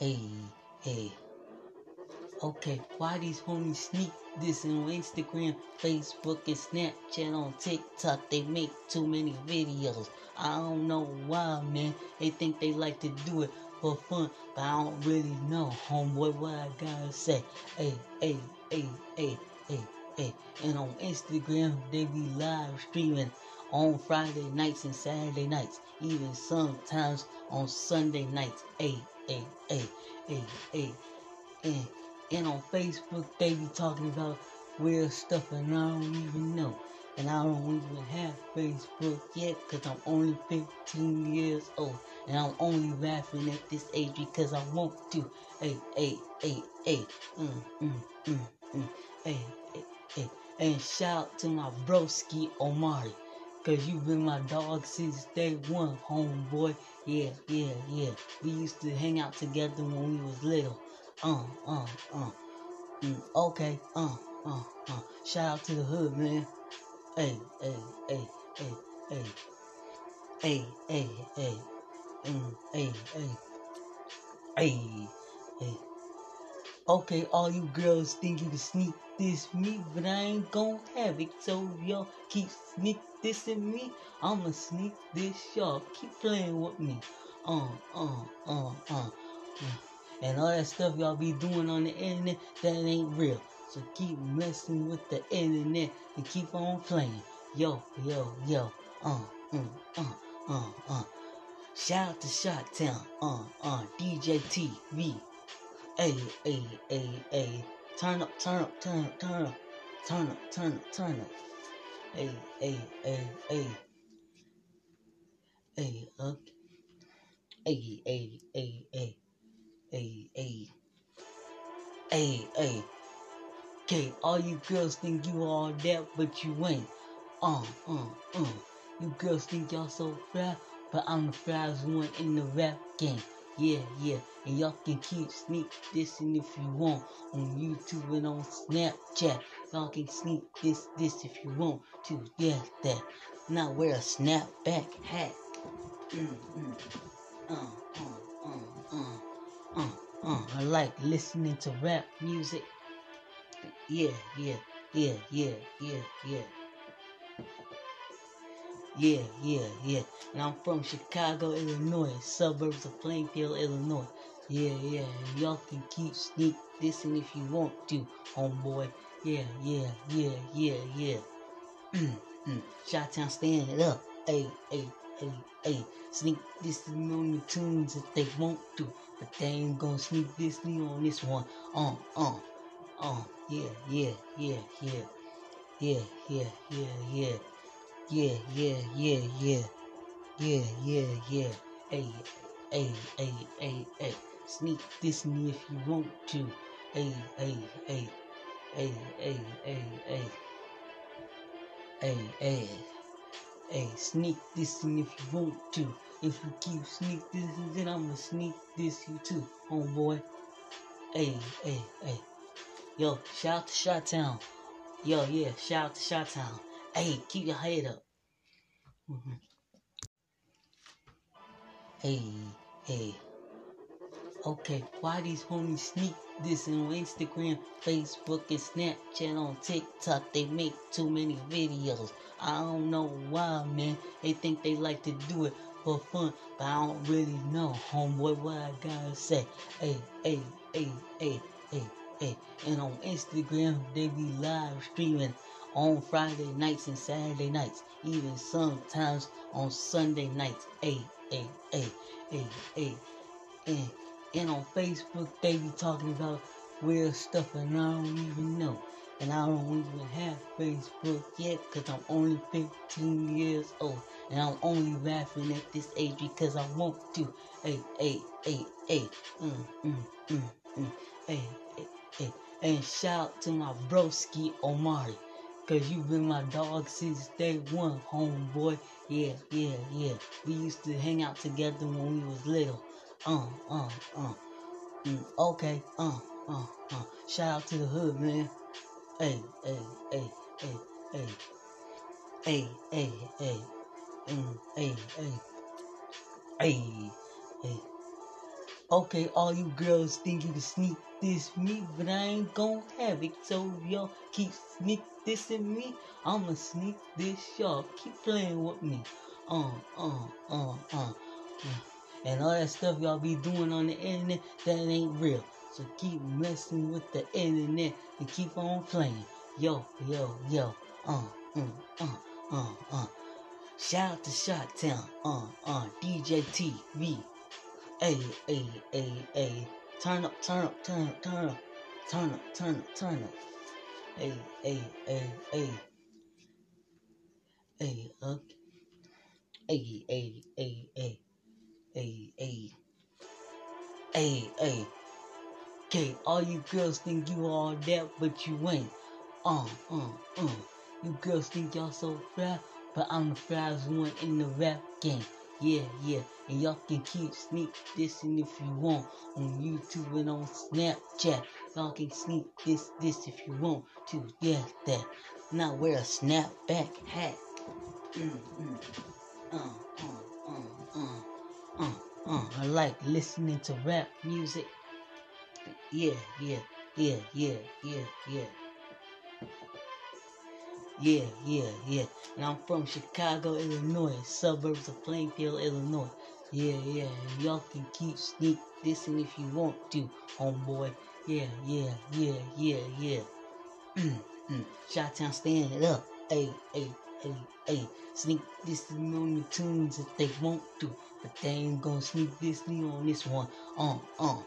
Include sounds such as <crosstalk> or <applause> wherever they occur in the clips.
Hey, hey. Okay, why these homies sneak this on Instagram, Facebook, and Snapchat on TikTok? They make too many videos. I don't know why, man. They think they like to do it for fun, but I don't really know, homeboy, what I gotta say. Hey, hey, hey, hey, hey, hey. And on Instagram, they be live streaming on Friday nights and Saturday nights, even sometimes on Sunday nights. Hey, hey, hey, hey, hey. And, and on Facebook, they be talking about weird stuff, and I don't even know. And I don't even have Facebook yet, because I'm only 15 years old. And I'm only laughing at this age because I want to. Hey, hey, hey, hey. Mm, mm, mm, mm. Hey, hey, hey. And shout out to my broski Omari. Cause you been my dog since day one, homeboy. Yeah, yeah, yeah. We used to hang out together when we was little. Uh, uh, uh. Mm, okay, uh, uh, uh. Shout out to the hood, man. Hey, hey, hey, hey, hey. Hey, hey, hey. Mm, hey, hey. Hey, hey. Okay, all you girls think you can sneak this me, but I ain't gon' have it. So y'all keep sneak dissing me. I'ma sneak this y'all. Keep playing with me. Uh, uh, uh, uh. And all that stuff y'all be doing on the internet, that ain't real. So keep messing with the internet and keep on playing. Yo, yo, yo. Uh, uh, uh, uh, uh. Shout out to Shot Town. Uh, uh. DJ TV. Hey, hey, hey, hey. Turn up, turn up, turn up, turn up. Turn up, turn up, turn up. Hey, hey, hey, hey. Hey, up. Hey, hey, hey, hey. Hey, hey. Hey, hey. Okay, all you girls think you all that, but you ain't. Uh, uh, uh. You girls think y'all so fly, but I'm the flyest one in the rap game. Yeah, yeah. And y'all can keep sneak dissing if you want on YouTube and on Snapchat. Y'all can sneak this, this if you want to. Yeah, that. Now wear a snapback hat. Mm, mm. Uh, uh, uh, uh, uh, uh. I like listening to rap music. Yeah, yeah, yeah, yeah, yeah, yeah. Yeah, yeah, yeah. And I'm from Chicago, Illinois, suburbs of Plainfield, Illinois. Yeah, yeah. And y'all can keep sneak dissing if you want to, homeboy. Yeah, yeah, yeah, yeah, yeah. Shot Town stand up. Hey, hey, hey, hey. Sneak dissing on the tunes if they want to. But they ain't gonna sneak dissing on this one. Uh, uh, uh. Yeah, yeah, yeah, yeah. Yeah, yeah, yeah, yeah. Yeah, yeah, yeah, yeah. Yeah, yeah, yeah. Hey, hey, hey, hey, hey. Sneak this me if you want to. Hey, hey, hey. Hey, hey, hey, hey. Hey, hey. Hey, sneak this in if you want to. If you keep sneak this, then I'ma sneak this you too, homeboy. Hey, hey, hey. Yo, shout out to Shot Town. Yo, yeah, shout out to Shot Town. Hey, keep your head up. Mhm. Hey, hey. Okay, why these homies sneak this on Instagram, Facebook, and Snapchat on TikTok? They make too many videos. I don't know why, man. They think they like to do it for fun, but I don't really know, homeboy, what I gotta say. Hey, hey, hey, hey, hey, hey. And on Instagram, they be live streaming on Friday nights and Saturday nights, even sometimes on Sunday nights. Hey, hey, hey, hey, hey. And, and on Facebook, they be talking about weird stuff, and I don't even know. And I don't even have Facebook yet, because I'm only 15 years old. And I'm only laughing at this age because I want to. Hey, hey, hey, hey. Mm, mm, mm, mm. Hey, hey, hey. And shout out to my broski Omari. Cause you been my dog since day one, homeboy. Yeah, yeah, yeah. We used to hang out together when we was little. Uh, uh, uh. Mm, okay, uh, uh, uh. Shout out to the hood, man. Hey, hey, hey, hey, hey. Hey, hey, hey. Mm, hey, hey. Hey, hey. Okay, all you girls think you can sneak this me, but I ain't gon' have it. So y'all keep sneak dissing me. I'ma sneak this y'all. Keep playing with me. Uh, uh, uh, uh. And all that stuff y'all be doing on the internet, that ain't real. So keep messing with the internet and keep on playing. Yo, yo, yo. Uh, uh, uh, uh, uh. Shout out to Shot Town. Uh, uh. DJ TV. Hey, hey, hey, hey. Turn up, turn up, turn up, turn up. Turn up, turn up, turn up. Hey, hey, hey, hey. Hey, up. Hey, hey, hey, hey. Hey, hey. Hey, hey. Okay, all you girls think you all that, but you ain't. Uh, uh, uh. You girls think y'all so fly, but I'm the flyest one in the rap game. Yeah, yeah. And y'all can keep sneak dissing if you want on YouTube and on Snapchat. Y'all can sneak this, this if you want to. Yeah, that. Now wear a snapback hat. Mm, <clears throat> mm. Uh, uh, uh, uh, uh, uh. I like listening to rap music. Yeah, yeah, yeah, yeah, yeah, yeah. Yeah, yeah, yeah. And I'm from Chicago, Illinois, suburbs of Plainfield, Illinois. Yeah, yeah. Y'all can keep sneak dissing if you want to, homeboy. Yeah, yeah, yeah, yeah, yeah. <clears throat> Shot Town stand up. Hey, hey, hey, hey. Sneak dissing on the tunes if they want to. But they ain't gonna sneak dissing on this one. Uh, uh,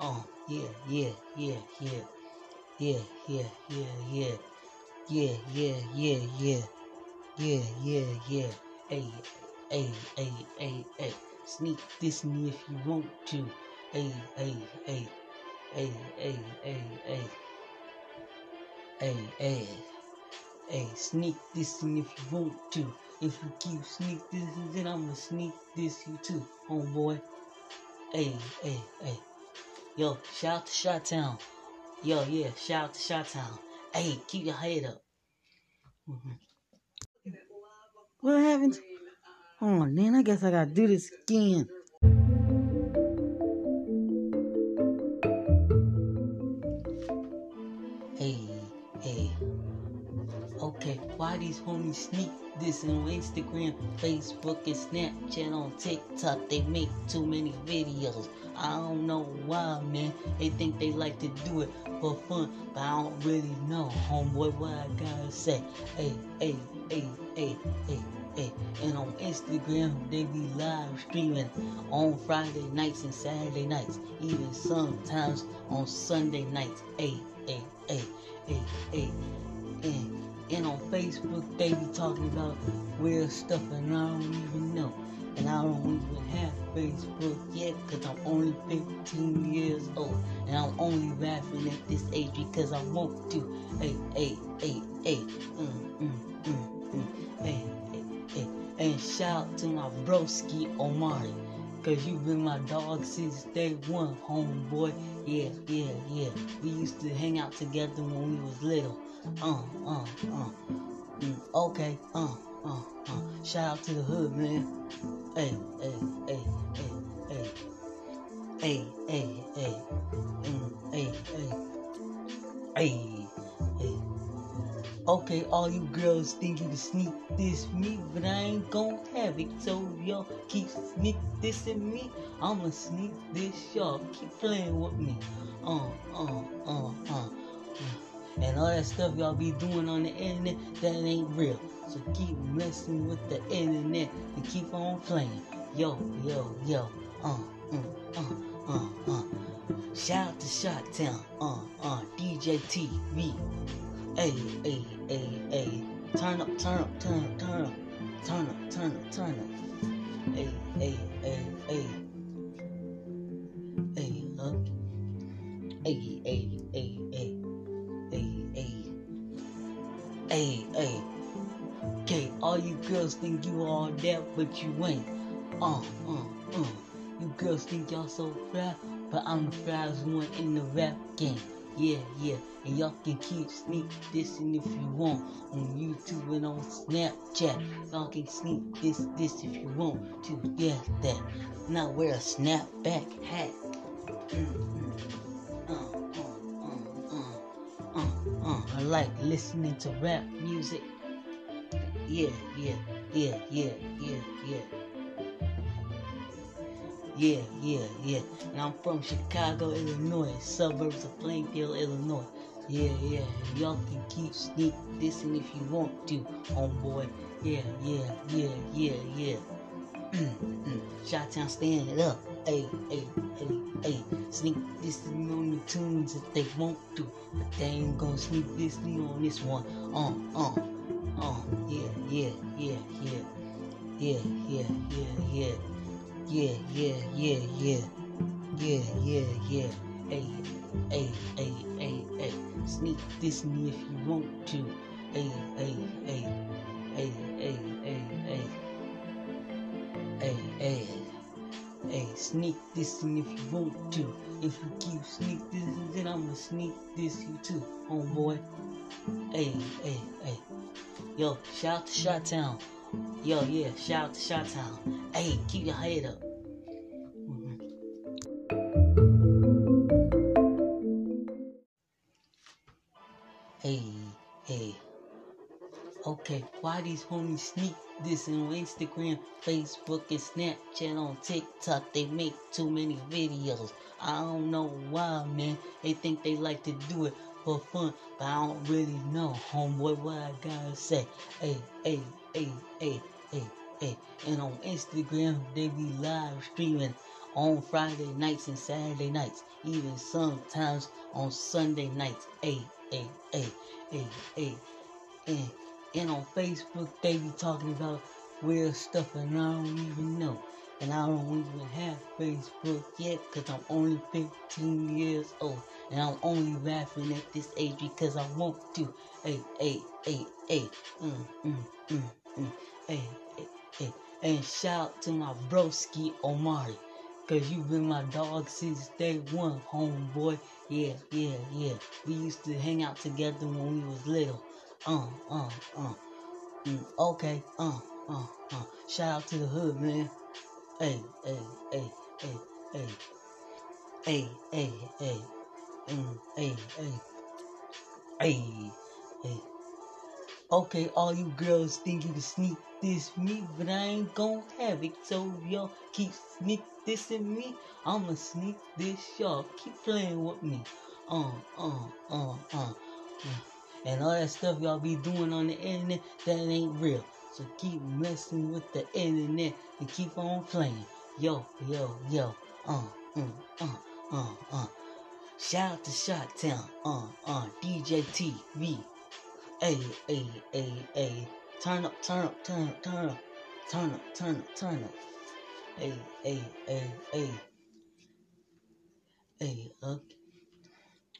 uh. Yeah, yeah, yeah, yeah. Yeah, yeah, yeah, yeah. Yeah, yeah, yeah, yeah. Yeah, yeah, yeah. Hey, hey, hey, hey, hey. Sneak this me if you want to. Hey, hey, hey. Hey, hey, hey, hey. Hey, hey. Hey, sneak this in if you want to. If you keep sneak this, then I'ma sneak this you too, homeboy. Hey, hey, hey. Yo, shout out to Shot Town. Yo, yeah, shout out to Shot Town. Hey, keep your head up. Mm-hmm. What happened? Oh, man, I guess I gotta do this again. Hey, hey. Okay, why these homies sneak this on Instagram, Facebook, and Snapchat on TikTok? They make too many videos. I don't know why, man. They think they like to do it for fun, but I don't really know, homeboy, what I gotta say. Hey, hey, hey, hey, hey, hey. And on Instagram, they be live streaming on Friday nights and Saturday nights, even sometimes on Sunday nights. Hey, hey, hey, hey, hey. And, and on Facebook, they be talking about weird stuff, and I don't even know. And I don't even have Facebook yet because I'm only 15 years old. And I'm only rapping at this age because I want to. Hey, hey, hey, hey. Mm, mm, mm, mm. Hey, hey. And shout out to my broski Omari. Cause you been my dog since day one, homeboy. Yeah, yeah, yeah. We used to hang out together when we was little. Uh, uh, uh. Mm, okay, uh, uh, uh. Shout out to the hood, man. Hey, hey, hey, hey, hey. Hey, hey, hey. Mm, hey, hey. Hey. Okay, all you girls think you can sneak this me, but I ain't gon' have it. So y'all keep sneak dissing me. I'ma sneak this y'all. Keep playing with me. Uh, uh, uh, uh. And all that stuff y'all be doing on the internet, that ain't real. So keep messing with the internet and keep on playing. Yo, yo, yo. Uh, uh, uh, uh, uh. Shout out to Shot Town. Uh, uh. DJ TV. Hey, hey, hey, hey. Turn up, turn up, turn up, turn up. Turn up, turn up, turn up. Hey, hey, hey. Hey, up. Hey, hey, hey, hey. Hey, hey. Hey, hey. Okay, all you girls think you all that, but you ain't. Uh, uh, uh. You girls think y'all so fly, but I'm the flyest one in the rap game. Yeah, yeah. And y'all can keep sneak dissing if you want on YouTube and on Snapchat. Y'all can sneak this, this if you want to. Yeah, that. Now wear a snapback hat. Uh, uh, uh, uh, uh, uh. I like listening to rap music. Yeah, yeah, yeah, yeah, yeah, yeah. Yeah, yeah, yeah. And I'm from Chicago, Illinois, suburbs of Plainfield, Illinois. Yeah, yeah. Y'all can keep sneak dissing if you want to, homeboy. Yeah, yeah, yeah, yeah, yeah. <clears throat> Mm, mm. Shot-town stand it up. Hey, hey, hey, hey. Sneak dissing on the tunes if they want to. But they ain't gonna sneak dissing on this one. Uh, uh, uh. Yeah, yeah, yeah, yeah. Yeah, yeah, yeah, yeah. Yeah, yeah, yeah, yeah. Yeah, yeah, yeah. Hey, hey, hey, hey, hey. Sneak this me if you want to. Hey, hey, hey. Hey, hey, hey, hey. Hey, hey. Hey, sneak this in if you want to. If you keep sneak this, then I'ma sneak this you too, homeboy. Hey, hey, hey. Yo, shout out to Shot Town. Yo, yeah, shout out to Shot. Hey, keep your head up. Mhm. Hey, hey. Okay, why these homies sneak this on Instagram, Facebook, and Snapchat on TikTok? They make too many videos. I don't know why, man. They think they like to do it for fun, but I don't really know, homeboy, what I gotta say. Hey, hey, hey, hey, hey, hey. And on Instagram, they be live streaming on Friday nights and Saturday nights, even sometimes on Sunday nights. Hey, hey, hey, hey, hey. And, and on Facebook, they be talking about weird stuff, and I don't even know. And I don't even have Facebook yet, because I'm only 15 years old. And I'm only laughing at this age because I want to. Hey, hey, hey, hey. Mm, mm, mm, hey, hey. And shout to my broski Omari. Cause you been my dog since day one, homeboy. Yeah, yeah, yeah. We used to hang out together when we was little. Uh, uh, uh. Mm, okay, uh, uh, uh. Shout out to the hood, man. Hey, hey, hey, hey, hey. Hey, hey, hey. Mm, hey, hey. Hey, hey. Okay, all you girls think you can sneak this me, but I ain't gon' have it. So y'all keep sneak this in me, I'ma sneak this y'all. Keep playing with me. Uh, uh, uh, uh. uh. And all that stuff y'all be doing on the internet, that ain't real. So keep messing with the internet and keep on playing. Yo, yo, yo. Uh, uh, uh, uh, uh. Shout out to Shot Town. Uh, uh. DJ TV. Hey, hey, hey, hey. Turn up, turn up, turn up, turn up. Turn up, turn up, turn up. Hey, hey, hey, hey. Hey, uh.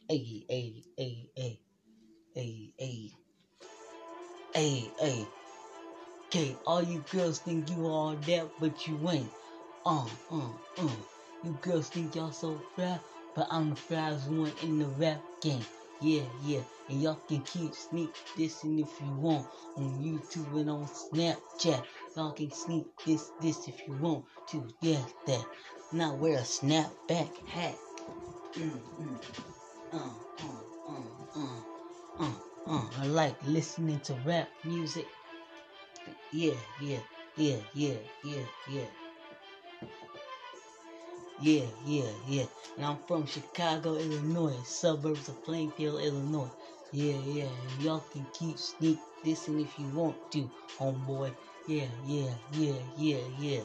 Hey, hey, hey, hey. Hey, hey. Hey, hey. Okay, all you girls think you all that, but you ain't. Uh, uh, uh. You girls think y'all so fly, but I'm the flyest one in the rap game. Yeah, yeah. And y'all can keep sneak dissing if you want on YouTube and on Snapchat. Y'all can sneak this, this if you want to. Yeah, that. Now wear a snapback hat. Mm, mm. Uh, uh, uh, uh. Uh, uh, I like listening to rap music. Yeah, yeah, yeah, yeah, yeah, yeah. Yeah, yeah, yeah. And I'm from Chicago, Illinois, suburbs of Plainfield, Illinois. Yeah, yeah, y'all can keep sneak this and if you want to, homeboy. Yeah, yeah, yeah, yeah, yeah.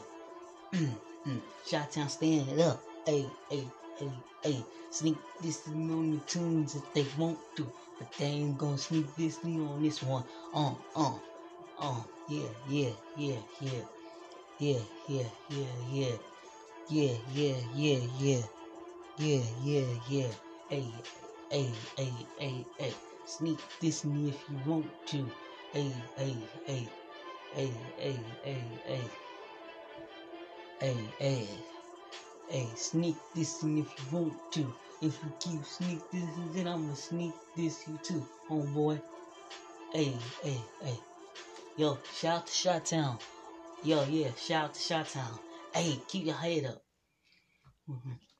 <clears throat> Shot town stand up. Hey, hey, hey, hey. Sneak this on the tunes if they want to. But they ain't gonna sneak this on this one. Uh, uh, uh. Yeah, yeah, yeah, yeah. Yeah, yeah, yeah, yeah. Yeah, yeah, yeah, yeah. Yeah, yeah, yeah. Hey, hey, hey, hey, hey. Sneak this me if you want to. Hey, hey, hey. Hey, hey, hey, hey. Hey, hey. Hey, sneak this in if you want to. If you keep sneak this, then I'ma sneak this you too, homeboy. Hey, hey, hey. Yo, shout out to Shot Town. Yo, yeah, shout out to Shot Town. Hey, keep your head up. Mm-hmm.